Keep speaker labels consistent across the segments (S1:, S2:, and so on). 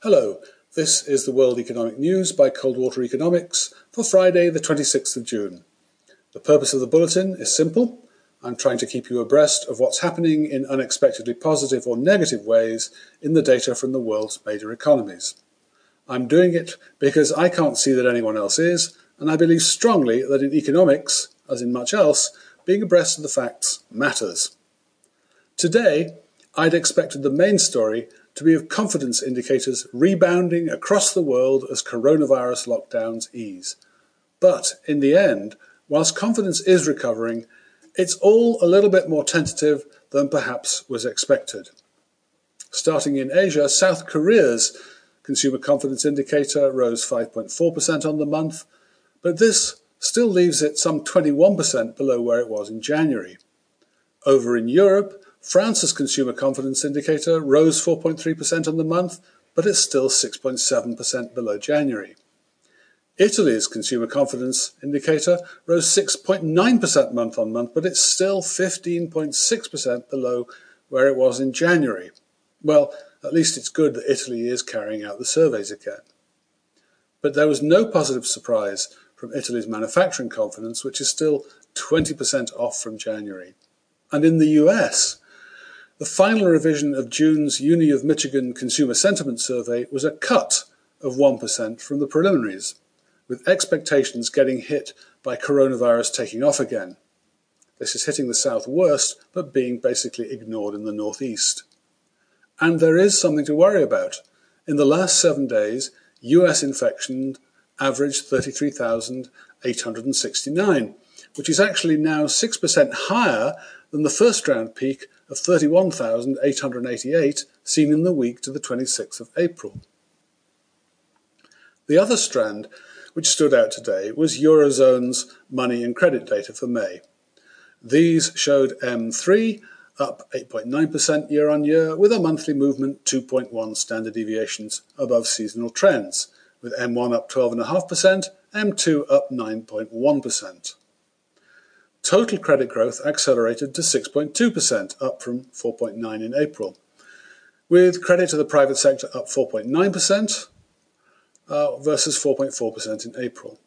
S1: Hello, this is the World Economic News by Coldwater Economics for Friday, the 26th of June. The purpose of the bulletin is simple. I'm trying to keep you abreast of what's happening in unexpectedly positive or negative ways in the data from the world's major economies. I'm doing it because I can't see that anyone else is, and I believe strongly that in economics, as in much else, being abreast of the facts matters. Today, I'd expected the main story to be of confidence indicators rebounding across the world as coronavirus lockdowns ease. But in the end, whilst confidence is recovering, it's all a little bit more tentative than perhaps was expected. Starting in Asia, South Korea's consumer confidence indicator rose 5.4% on the month, but this still leaves it some 21% below where it was in January. Over in Europe, France's consumer confidence indicator rose 4.3% on the month, but it's still 6.7% below January. Italy's consumer confidence indicator rose 6.9% month on month, but it's still 15.6% below where it was in January. Well, at least it's good that Italy is carrying out the surveys again. But there was no positive surprise from Italy's manufacturing confidence, which is still 20% off from January. And in the US, the final revision of June's Uni of Michigan Consumer Sentiment Survey was a cut of 1% from the preliminaries, with expectations getting hit by coronavirus taking off again. This is hitting the south worst, but being basically ignored in the northeast. And there is something to worry about. In the last seven days, US infections averaged 33,869, which is actually now 6% higher than the first round peak of 31,888 seen in the week to the 26th of April. The other strand which stood out today was Eurozone's money and credit data for May. These showed M3 up 8.9% year on year, with a monthly movement 2.1 standard deviations above seasonal trends, with M1 up 12.5%, M2 up 9.1%. Total credit growth accelerated to 6.2%, up from 4.9 in April, with credit to the private sector up 4.9% uh, versus 4.4% in April.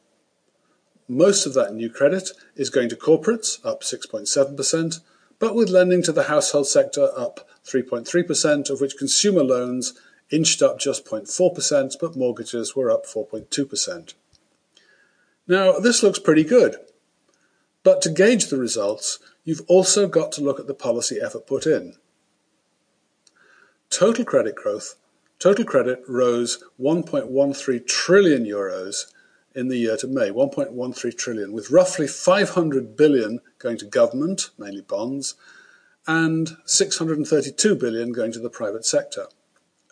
S1: Most of that new credit is going to corporates, up 6.7%, but with lending to the household sector up 3.3%, of which consumer loans inched up just 0.4%, but mortgages were up 4.2%. Now, this looks pretty good. But to gauge the results, you've also got to look at the policy effort put in. Total credit growth, total credit rose 1.13 trillion euros in the year to May, 1.13 trillion, with roughly 500 billion going to government, mainly bonds, and 632 billion going to the private sector.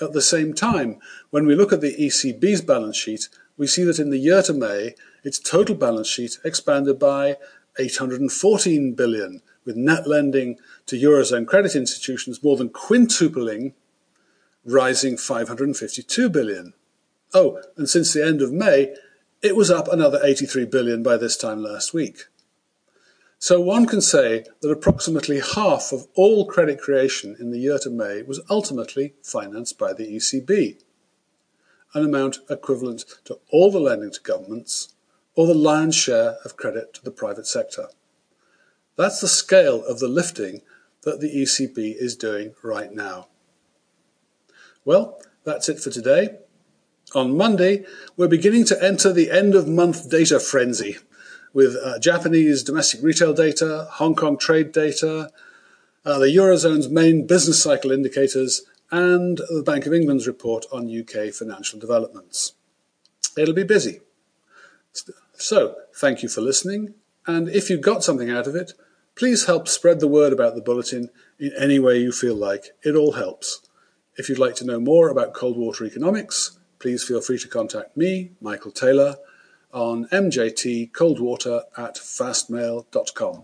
S1: At the same time, when we look at the ECB's balance sheet, we see that in the year to May, its total balance sheet expanded by 814 billion, with net lending to Eurozone credit institutions more than quintupling, rising 552 billion. Oh, and since the end of May, it was up another 83 billion by this time last week. So one can say that approximately half of all credit creation in the year to May was ultimately financed by the ECB, an amount equivalent to all the lending to governments or the lion's share of credit to the private sector. That's the scale of the lifting that the ECB is doing right now. Well, that's it for today. On Monday, we're beginning to enter the end of month data frenzy with uh, Japanese domestic retail data, Hong Kong trade data, uh, the Eurozone's main business cycle indicators, and the Bank of England's report on UK financial developments. It'll be busy. So, thank you for listening, and if you got something out of it, please help spread the word about the bulletin in any way you feel like. It all helps. If you'd like to know more about cold water economics, please feel free to contact me, Michael Taylor, on mjtcoldwater at fastmail.com.